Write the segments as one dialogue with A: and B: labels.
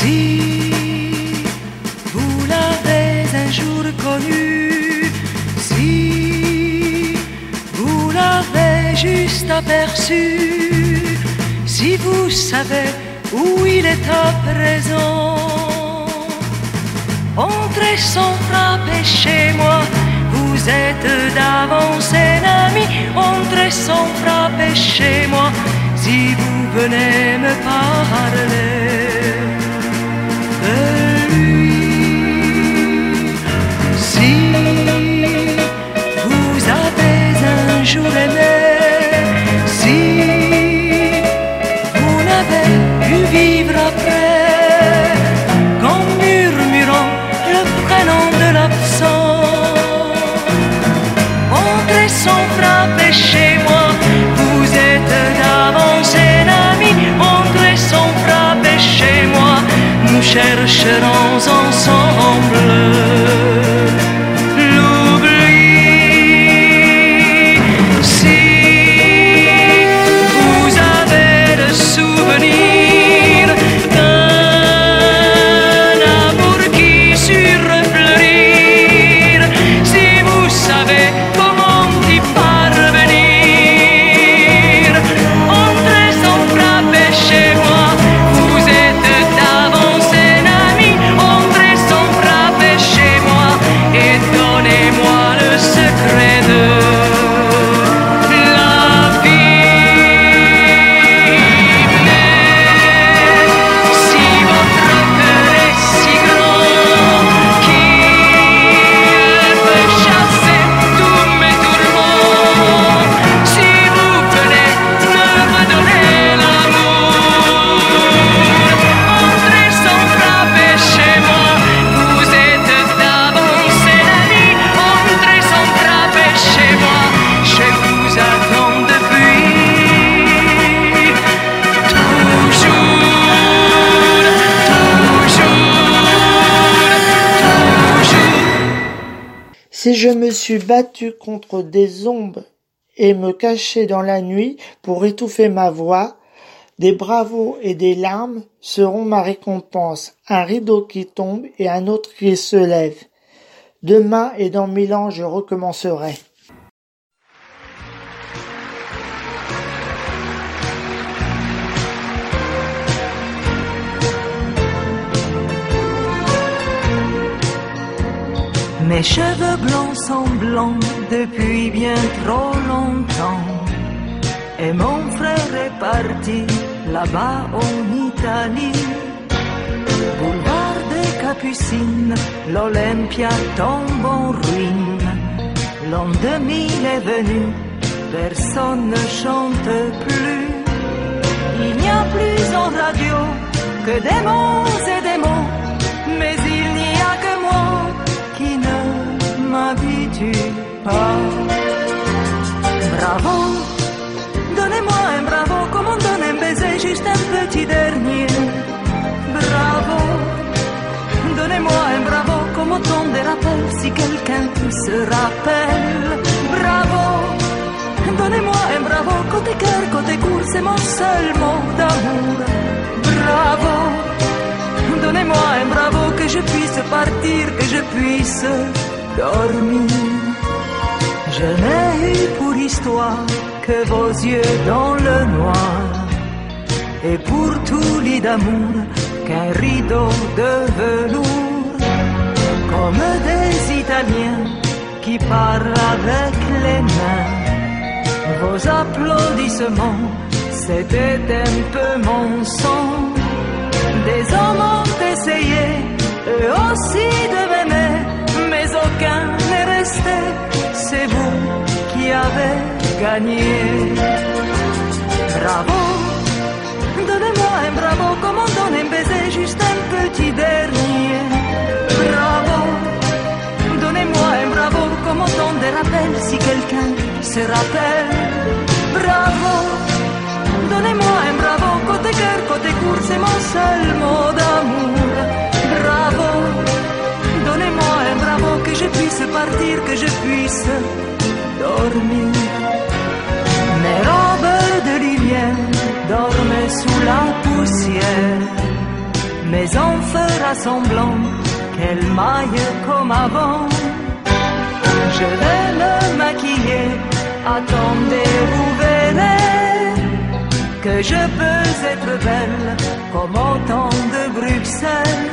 A: Si vous l'avez un jour connu, si vous l'avez juste aperçu, si vous savez où il est à présent, entrez sans frapper chez moi. Vous êtes d'avance un ami, entrez sans frapper chez moi si vous venez me parler un jour aimé, si vous n'avez pu vivre après, qu'en murmurant le prénom de l'absent, entrez sans frapper chez moi, vous êtes d'avance un ami, entrez sans frapper chez moi, nous chercherons ensemble Si je
B: me suis battu contre des ombres et me caché dans la nuit pour étouffer ma voix, des bravos et des larmes seront ma récompense, un rideau qui tombe et un autre qui se lève. Demain et dans mille ans je recommencerai.
C: Mes cheveux blancs sont blancs depuis bien trop longtemps. Et mon frère est parti là-bas en Italie. Boulevard des Capucines, l'Olympia tombe en ruine. L'an 2000 est venu, personne ne chante plus. Il n'y a plus en radio que des mots et des mots, mais m'habitue pas. Bravo, donnez-moi un bravo, comme on donne un baiser, juste un petit dernier. Bravo, donnez-moi un bravo, comme tombe des rappels, si quelqu'un se rappelle. Bravo, donnez-moi un bravo, côté cœur, côté court, c'est mon seul mot d'amour. Bravo. Donnez-moi un bravo que je puisse partir, que je puisse dormir. Je n'ai eu pour histoire que vos yeux dans le noir. Et pour tout lit d'amour qu'un rideau de velours. Comme des Italiens qui parlent avec les mains. Vos applaudissements, c'était un peu mon son. Des hommes ont essayé, eux aussi de m'aimer, aucun n'est resté. C'est vous qui avez gagné. Bravo, donnez-moi un bravo, comme on donne un baiser, juste un petit dernier. Bravo, donnez-moi un bravo, comme on donne des rappels, si quelqu'un se rappelle. Bravo. Donnez-moi un bravo, côté cœur, côté court, c'est mon seul mot d'amour. Puisse partir, que je puisse dormir. Mes robes de lumière dorment sous la poussière. mais on fera semblant qu'elle maille comme avant. Je vais me maquiller, attendez, vous verrez que je peux être belle comme au temps de Bruxelles.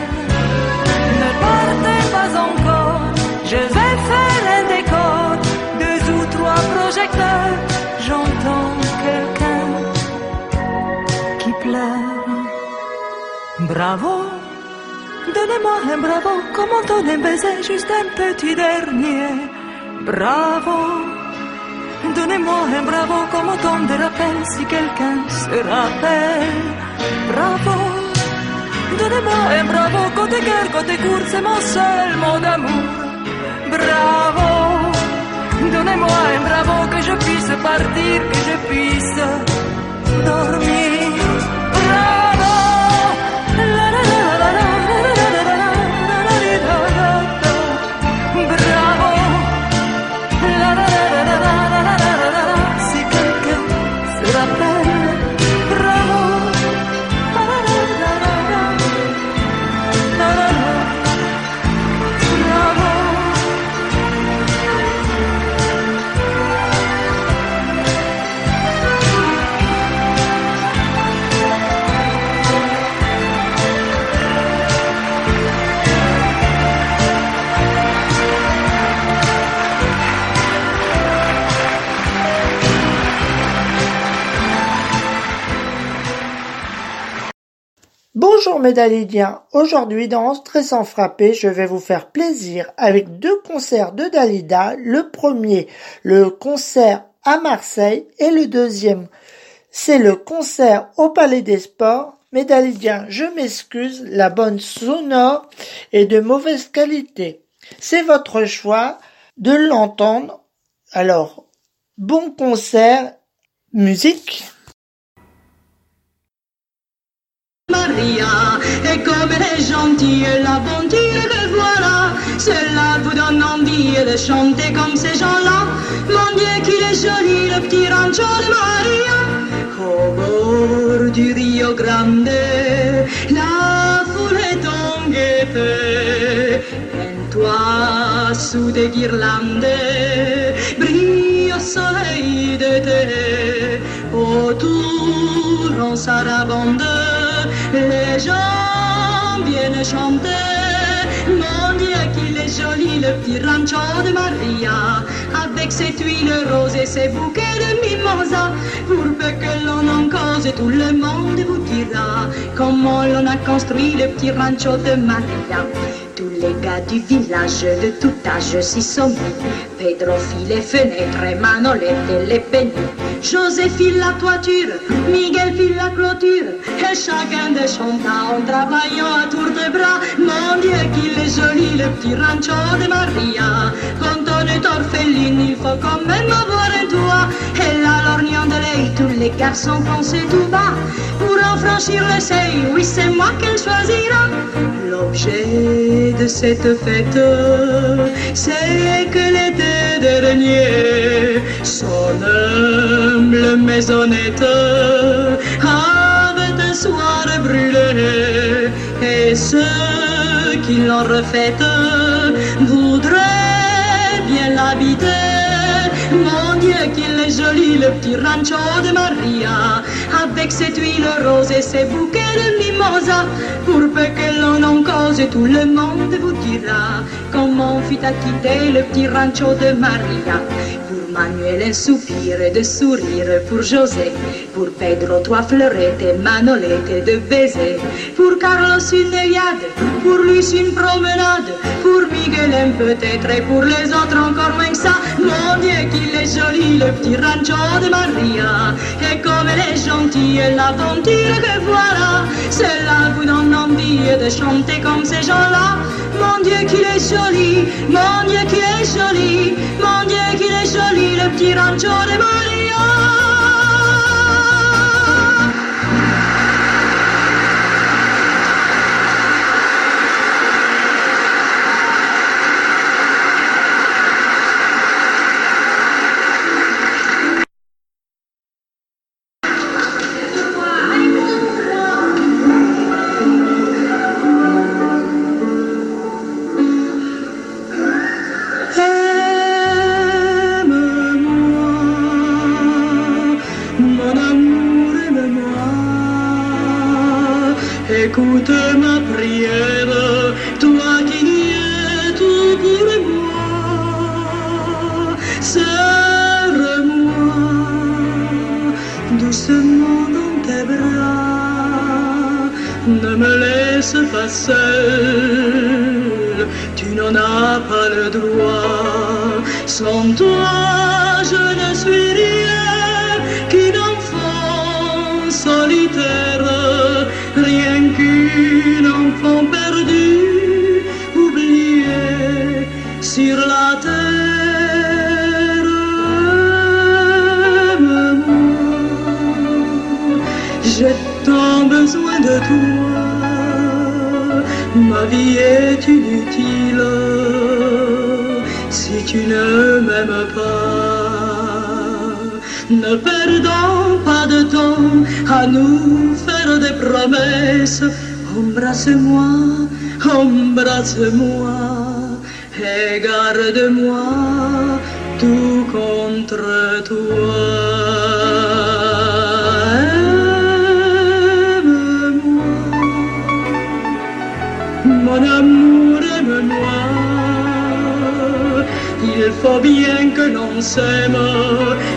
C: Ne partez pas encore, je vais faire un décor, deux ou trois projecteurs, j'entends quelqu'un qui pleure. Bravo, donnez-moi un bravo, comme on donne un baiser, juste un petit dernier. Bravo, donnez-moi un bravo, comme on donne des rappels, si quelqu'un se rappelle. Bravo, donnez-moi un bravo, côté cœur, côté court, c'est mon seul mot d'amour. Bravo, donnez-moi un bravo, que je puisse partir, que je puisse dormir.
B: Bonjour aujourd'hui dans sans frapper, je vais vous faire plaisir avec deux concerts de Dalida. Le premier, le concert à Marseille et le deuxième, c'est le concert au Palais des Sports. Mes Dalidiens, je m'excuse, la bonne sonore est de mauvaise qualité. C'est votre choix de l'entendre. Alors, bon concert, musique.
D: Maria, et comme elle est gentille, l'aventure que voilà, cela vous donne envie de chanter comme ces gens-là. Mon Dieu, qu'il est joli, le petit rancho de Maria, au bord du Rio Grande, la foule est en gaieté, un toit sous des guirlandes, brille au soleil d'été, autour en sarabande, les gens viennent chanter. Mon Dieu, qu'il est joli, le petit rancho de Maria, avec ses tuiles roses et ses bouquets de mimosa. Pour peu que l'on en cause, tout le monde vous dira comment l'on a construit le petit rancho de Maria. Tous les gars du village de tout âge s'y sont mis. Pedro fit les fenêtres, et Manolette et les pénis. José fit la toiture, Miguel fit la clôture. Et chacun des chanta en travaillant à tour de bras. Mon Dieu, qu'il est joli, le petit rancho de Maria. Quand on est orpheline, il faut quand même un toit. Et là, lorgnant de l'œil, tous les garçons pensaient tout bas. Pour en franchir le seuil, oui, c'est moi qu'elle choisira. L'objet de cette fête, c'est que l'été dernier, son humble maisonnette avait un soir brûlé, et ceux qui l'ont refaite voudraient bien l'habiter. Dieu, est joli, le petit rancho de Maria, avec ses tuiles roses et ses bouquets de mimosa. Pour peu que l'on en cause, tout le monde vous dira comment fut acquitté le petit rancho de Maria. Manuel, un soupir de sourire pour José. Pour Pedro, trois fleurettes et Manolette de baisers. Pour Carlos, une œillade. Pour Luis, une promenade. Pour Miguel, un peut-être. Et pour les autres, encore moins que ça. Mon Dieu, qu'il est joli, le petit rancho de Maria. Et comme elle est gentille, l'aventure que voilà. Cela vous donne envie de chanter comme ces gens-là. Mon Dieu, qu'il est joli. Mon Dieu, qu'il est joli. Mon Dieu, qu'il est joli, میرم تیران جان مریم Ne perdons pas de temps à nous faire des promesses. Embrasse-moi, embrasse-moi et garde-moi tout contre toi. Faut bien que l'on s'aime,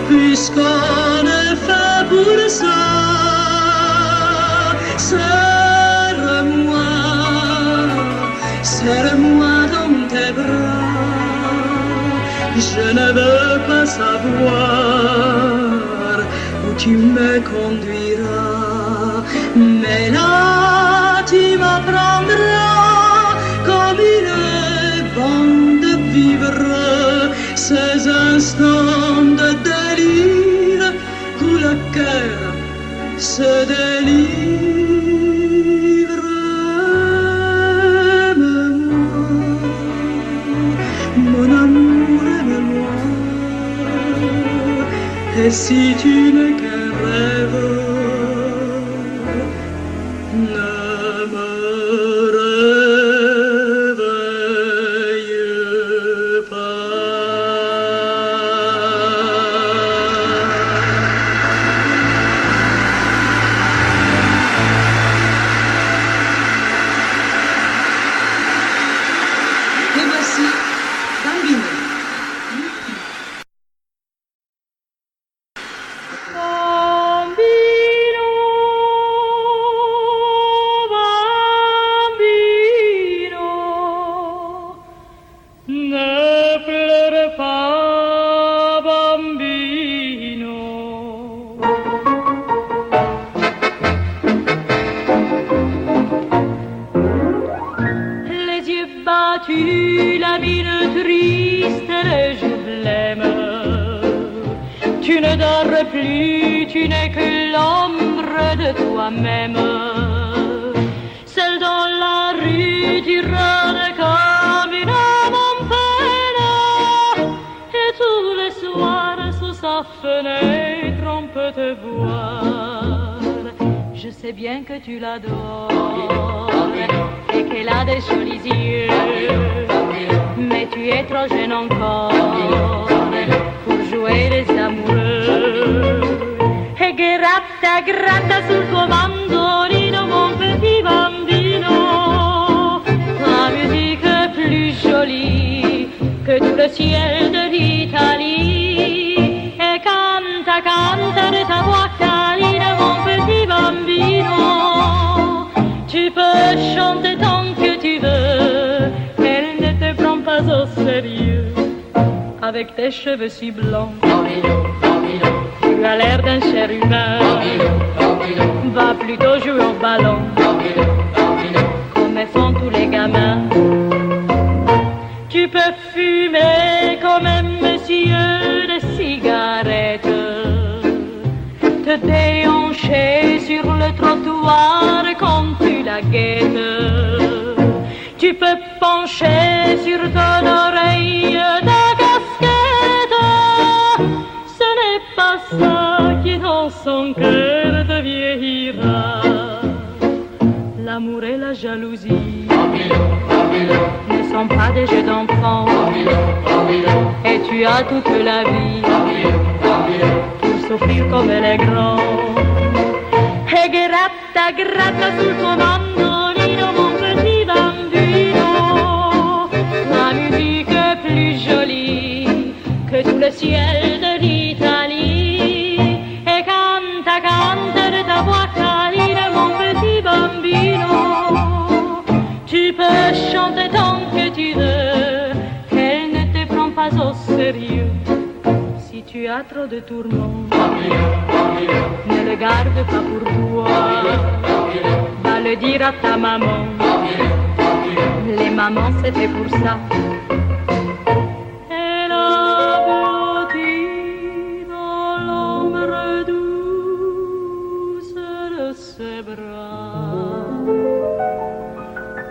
D: puisqu'on est fait pour ça. Serre-moi, serre-moi dans tes bras. Je ne veux pas savoir où tu me conduiras, mais là tu m'apprendras comme il est bon de vivre ces instants de délire où le cœur se délivre. Mon amour, aime-moi. Et si tu n'es qu'un rêve,
A: Tu ne dors plus, tu n'es que l'ombre de toi-même. Seul dans la rue, tu rôdes comme une peine. Et tous les soirs, sous sa fenêtre, on peut te voir. Je sais bien que tu l'adores et qu'elle a des jolis yeux. Mais tu es trop jeune encore jouer les amoureux. E gratta, gratta sul tuo mandolino, mon petit bambino. La musique plus jolie que tout le ciel de l'Italie. Avec tes cheveux si blancs, tu as l'air d'un cher humain. Va plutôt jouer au ballon, comme font tous les gamins. Tu peux fumer comme un monsieur de cigarettes te déhancher sur le trottoir quand tu la guettes. Tu peux pencher sur ton oreille pas des jeux d'enfants. Et tu as toute la vie pour souffrir comme les grands. Et gratta, gratta sul tuo mandolino, mon petit bambino. La musique plus jolie que tout le ciel. Si tu as trop de tourments, ne le garde pas pour toi. Va le dire à ta maman. Les mamans, c'est fait pour ça.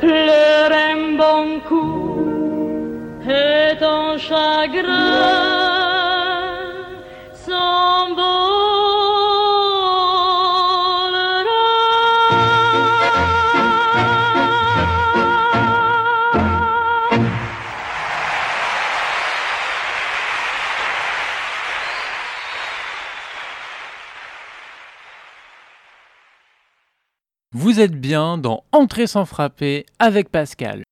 A: pleure un bon coup et ton chagrin
C: dans Entrer sans frapper avec Pascal.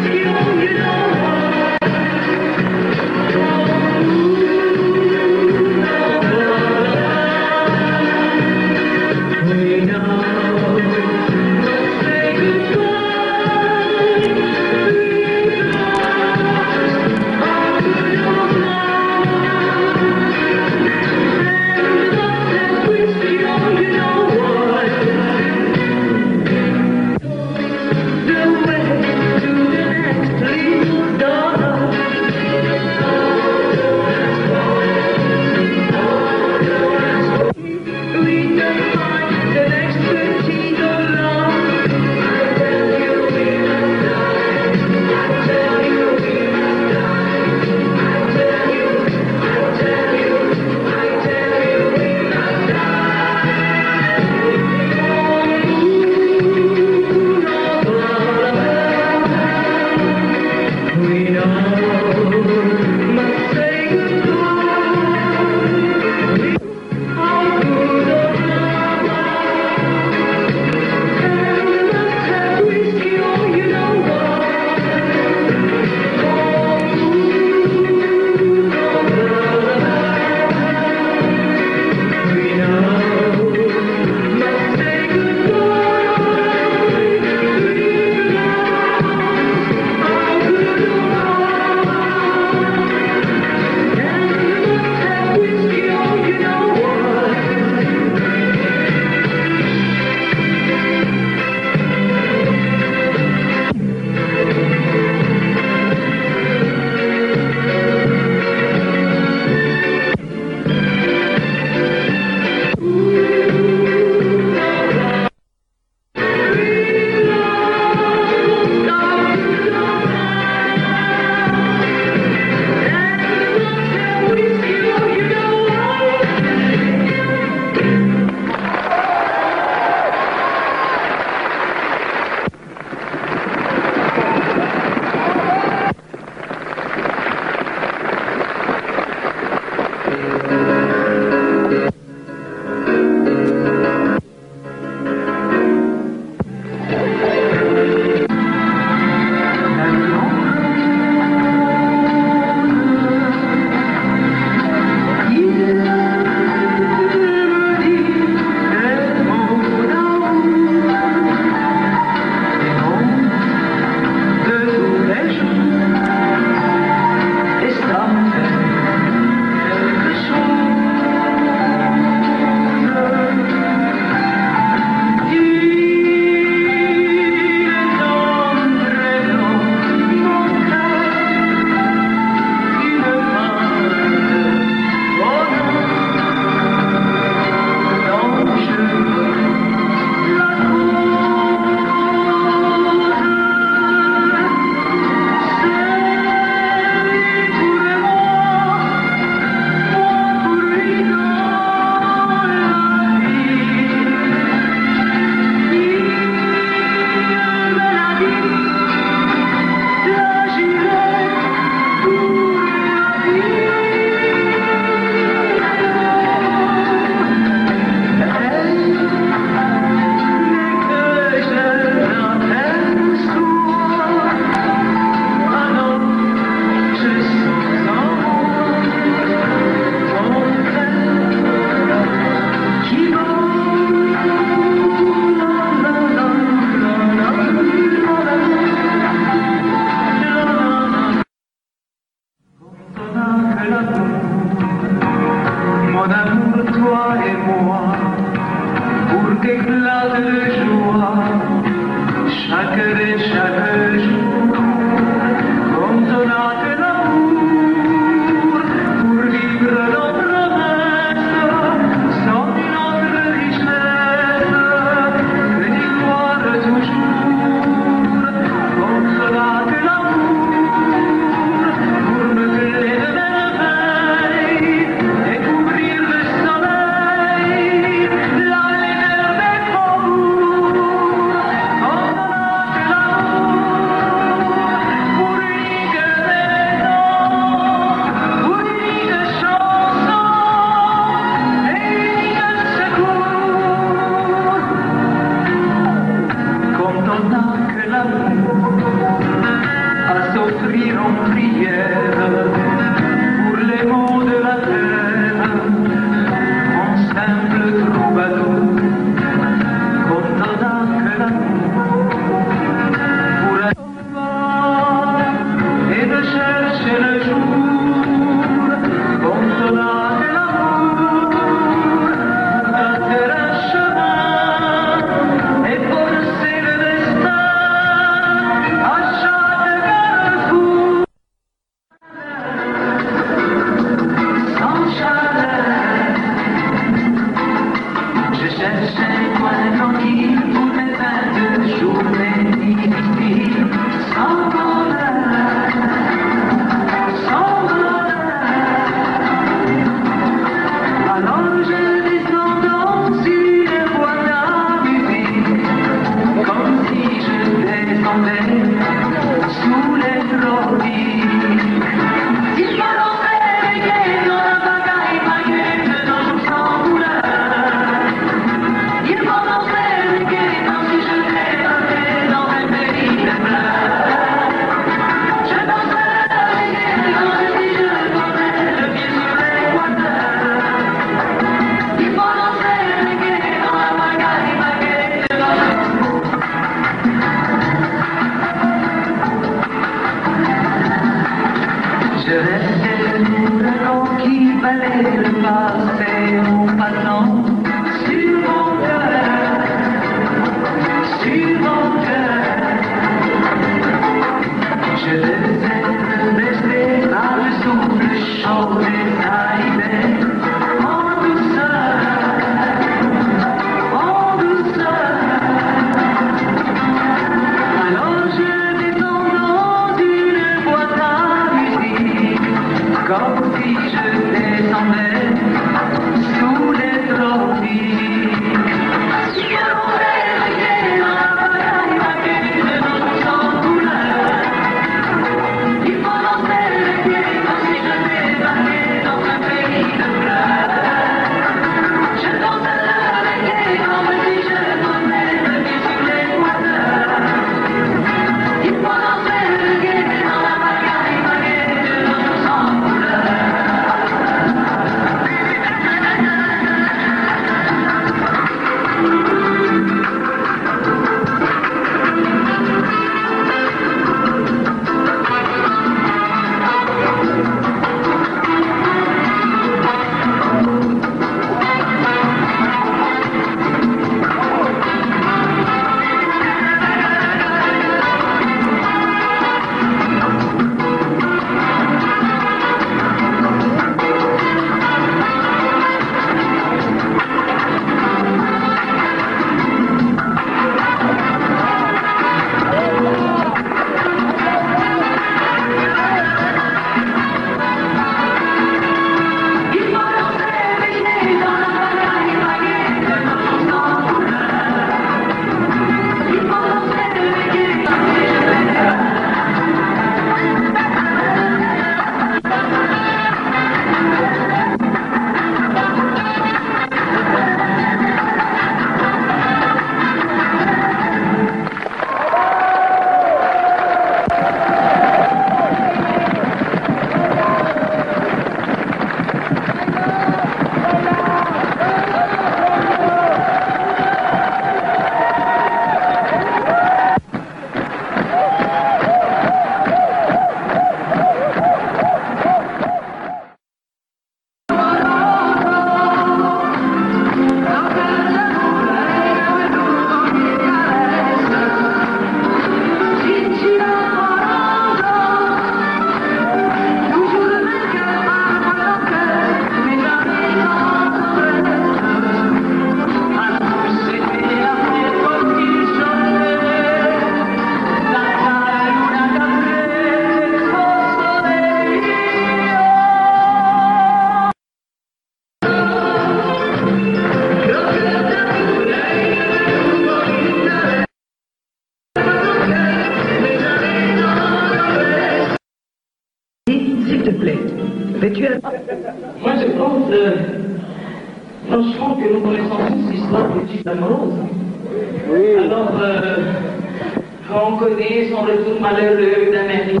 E: son
F: retour malheureux d'Amérique.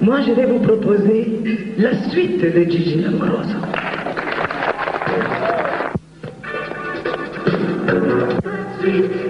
C: Moi, je vais vous proposer la suite de Gigi Lamoroso. Suite.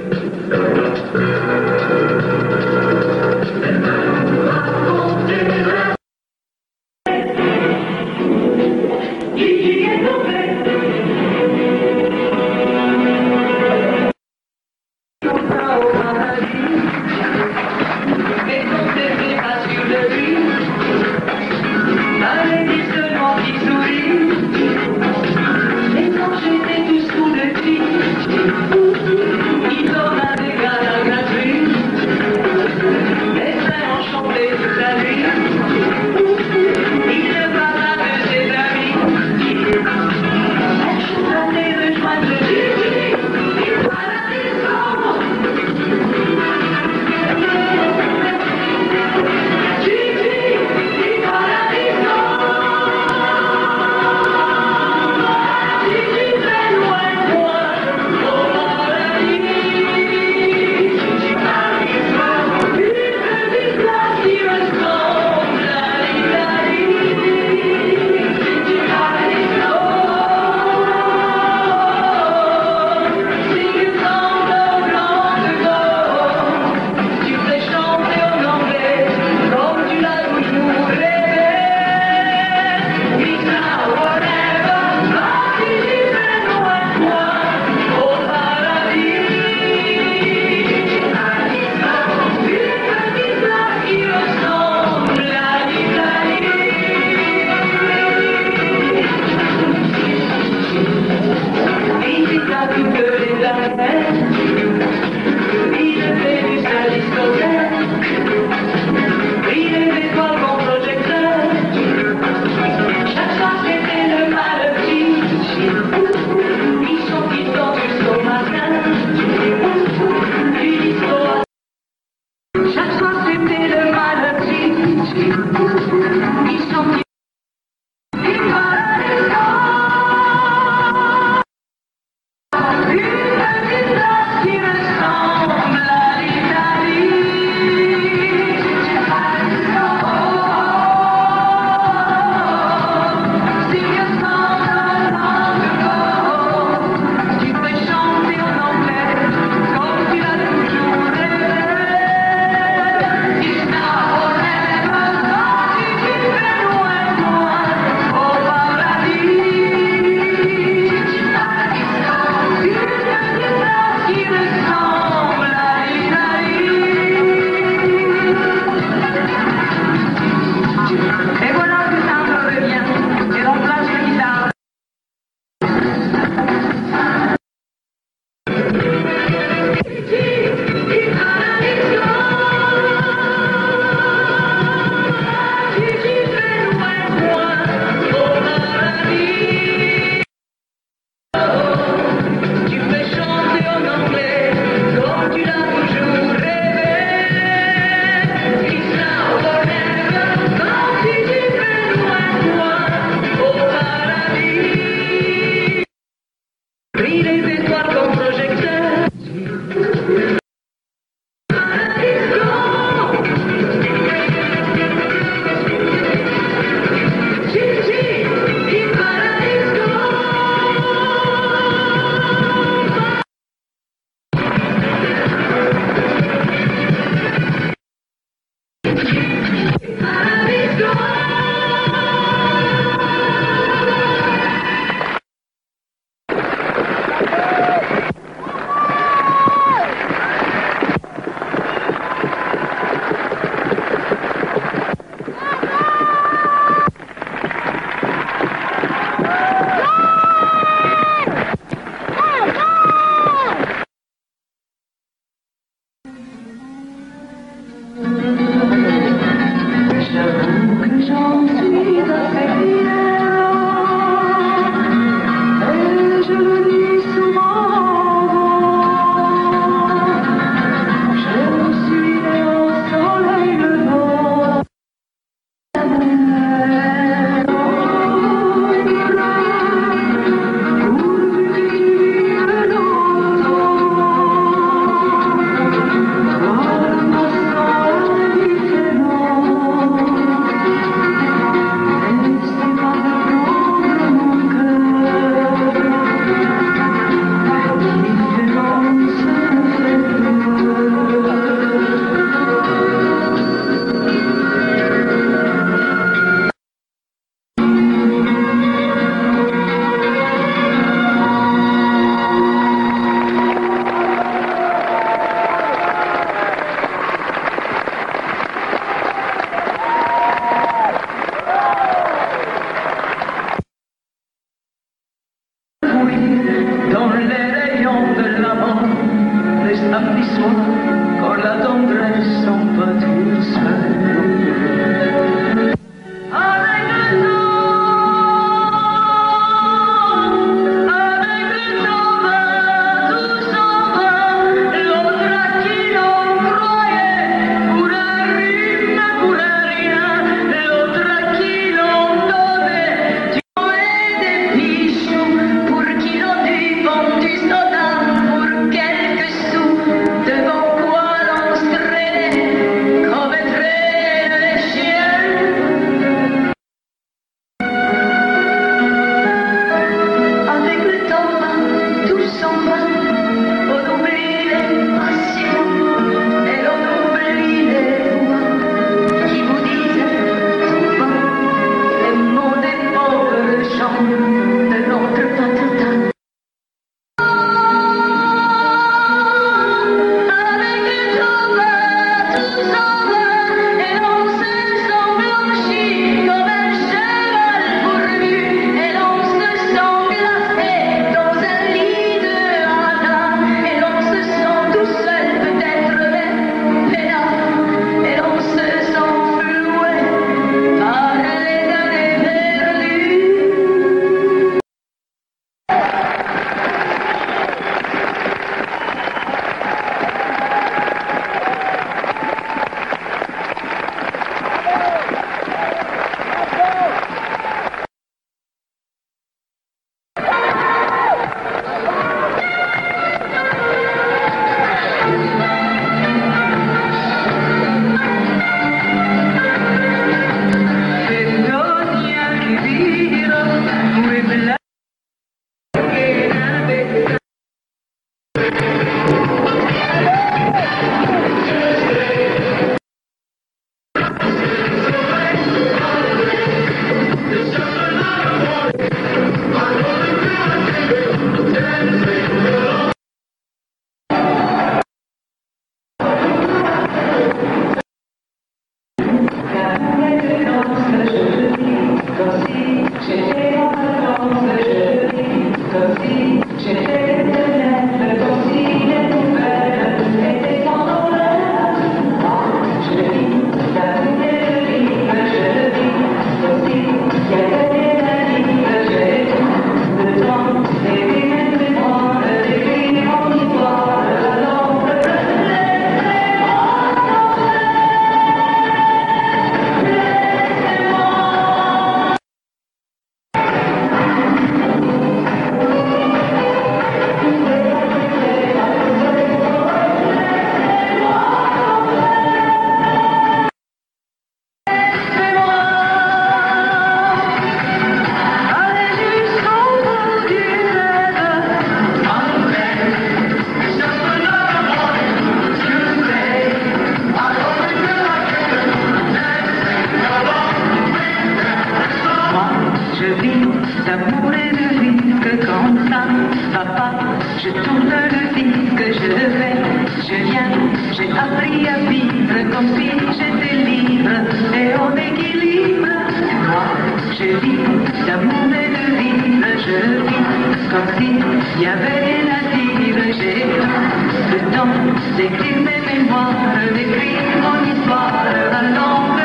C: je vis d'amour et de vie. Que Quand ça va pas, je tourne le disque, je vais, je viens. J'ai appris à vivre comme si j'étais libre et en équilibre. Moi, je vis d'amour et de vivre, je vis comme si il y avait la natives. J'ai le temps d'écrire mes mémoires, d'écrire mon histoire.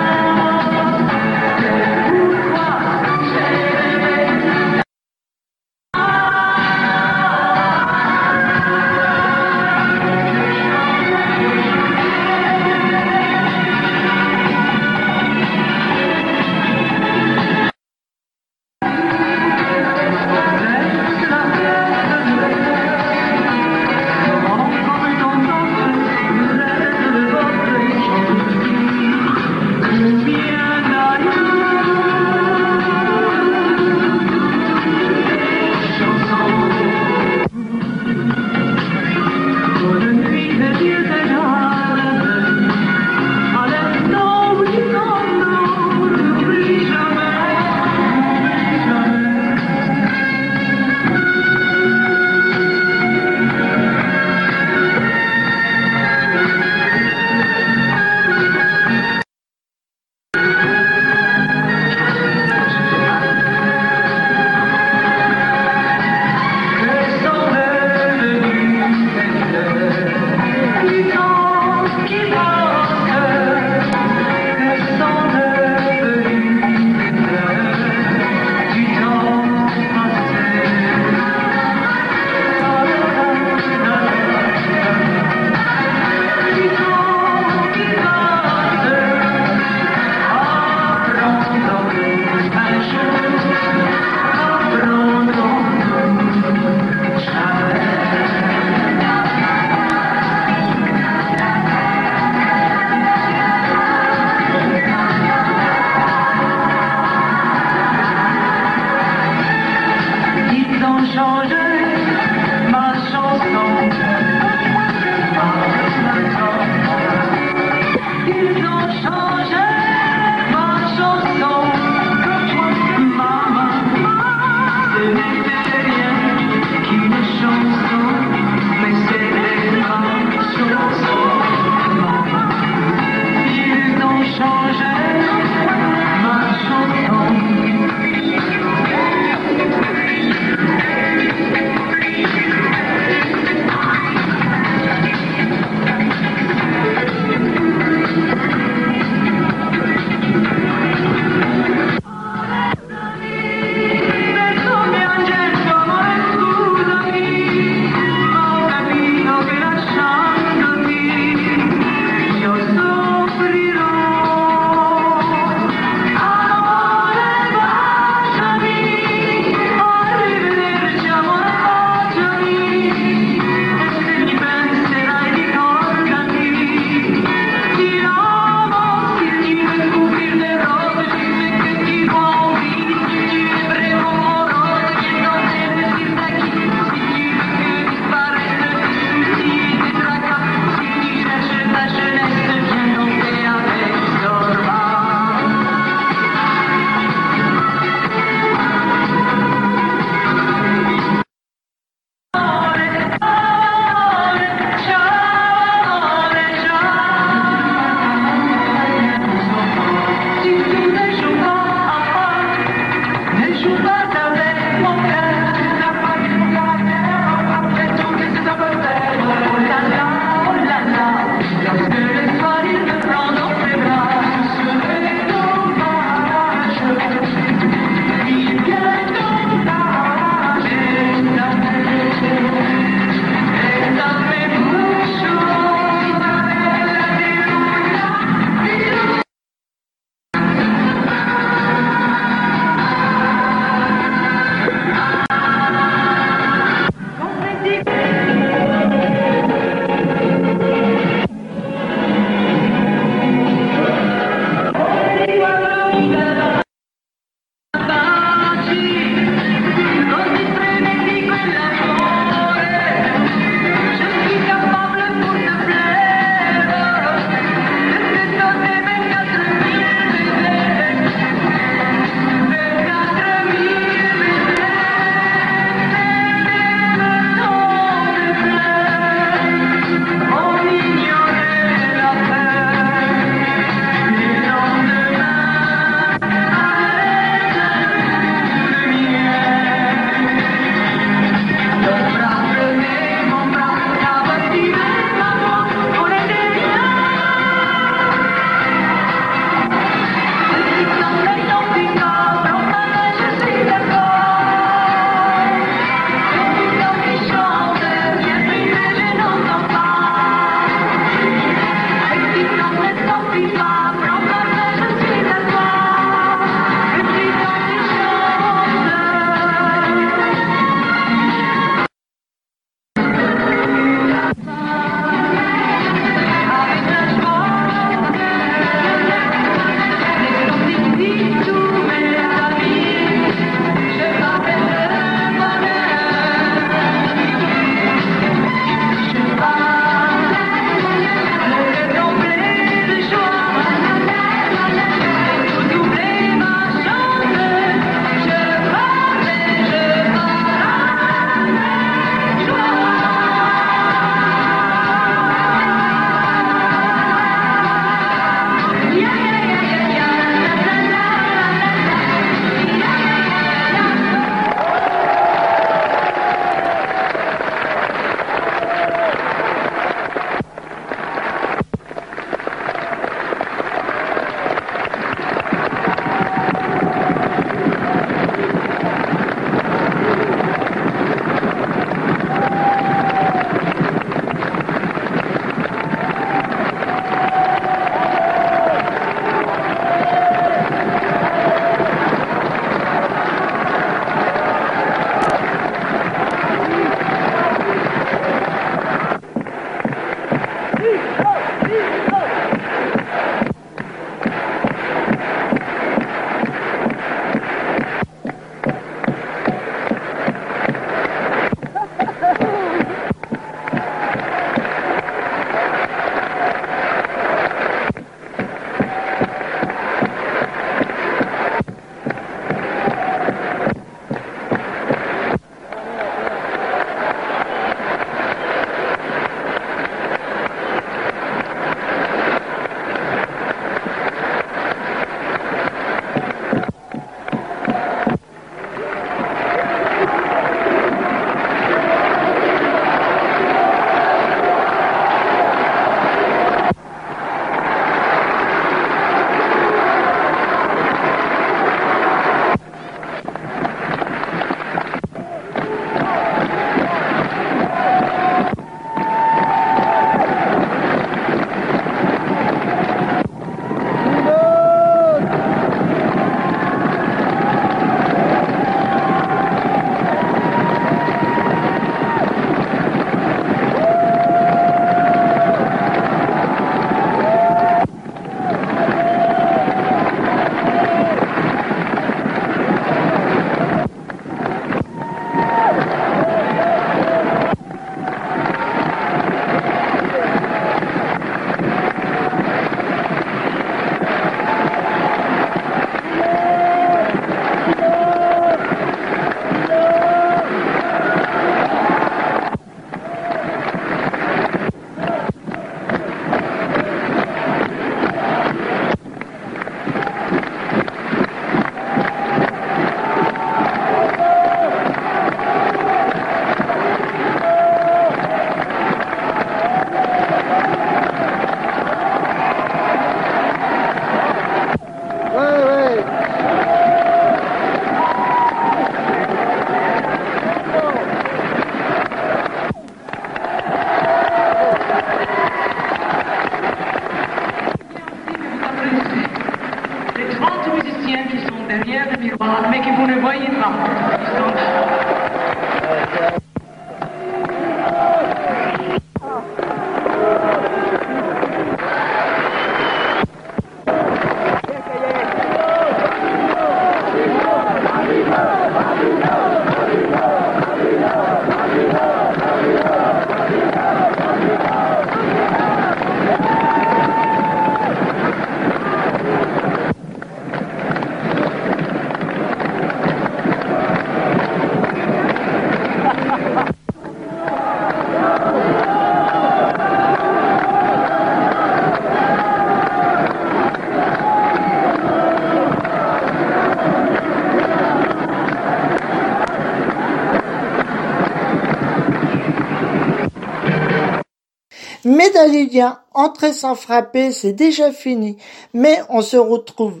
B: Médaillien, entrée sans frapper, c'est déjà fini. Mais on se retrouve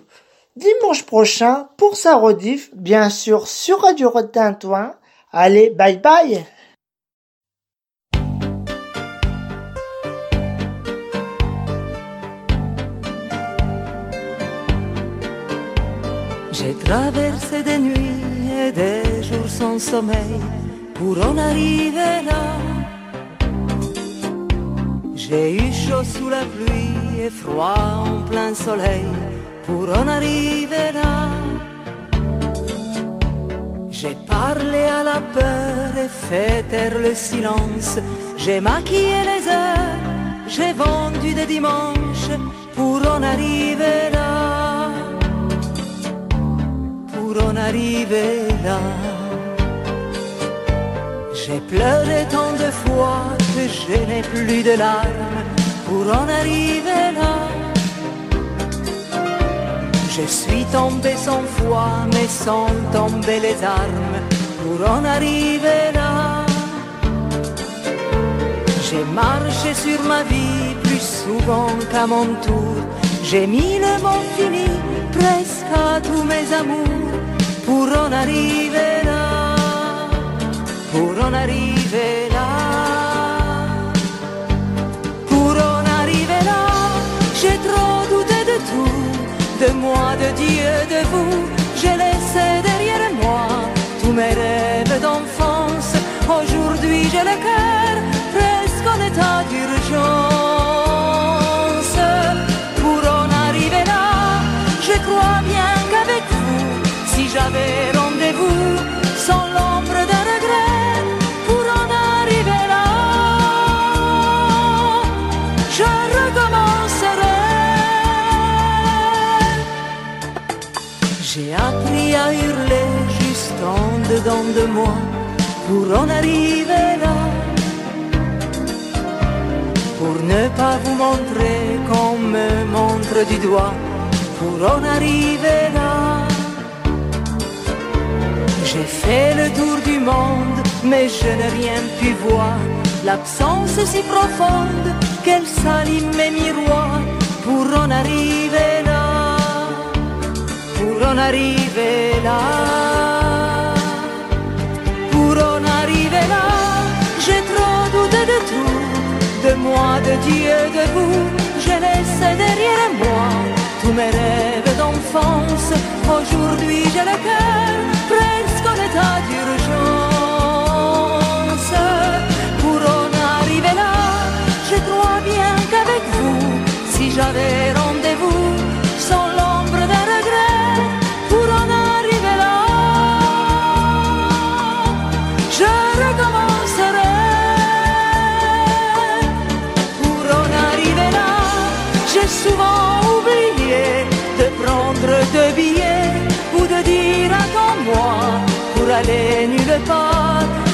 B: dimanche prochain pour sa rediff, bien sûr sur Radio Retintouin. Allez, bye bye
C: J'ai traversé des nuits et des jours sans sommeil pour en arriver là. J'ai eu chaud sous la pluie et froid en plein soleil pour en arriver là. J'ai parlé à la peur et fait taire le silence. J'ai maquillé les heures, j'ai vendu des dimanches pour en arriver là. Pour en arriver là. J'ai pleuré tant de fois que je n'ai plus de larmes pour en arriver là. Je suis tombé sans foi mais sans tomber les armes pour en arriver là. J'ai marché sur ma vie plus souvent qu'à mon tour. J'ai mis le mot fini presque à tous mes amours pour en arriver là pour en arriver là. Pour en arriver là, j'ai trop douté de tout, de moi, de Dieu, de vous. J'ai laissé derrière moi tous mes rêves d'enfance. Aujourd'hui, j'ai le cœur juste en dedans de moi pour en arriver là. Pour ne pas vous montrer qu'on me montre du doigt, pour en arriver là. J'ai fait le tour du monde, mais je n'ai rien pu voir. L'absence si profonde qu'elle salit mes miroirs pour en arriver là. Pour en arriver Pour en arriver là, j'ai trop douté de tout, de moi, de Dieu, de vous. J'ai laissé derrière moi tous mes rêves d'enfance. Aujourd'hui, j'ai le cœur presque en état d'urgence. Pour en arriver là, je crois bien qu'avec vous, si j'avais billets ou de dire attends-moi pour aller nulle part.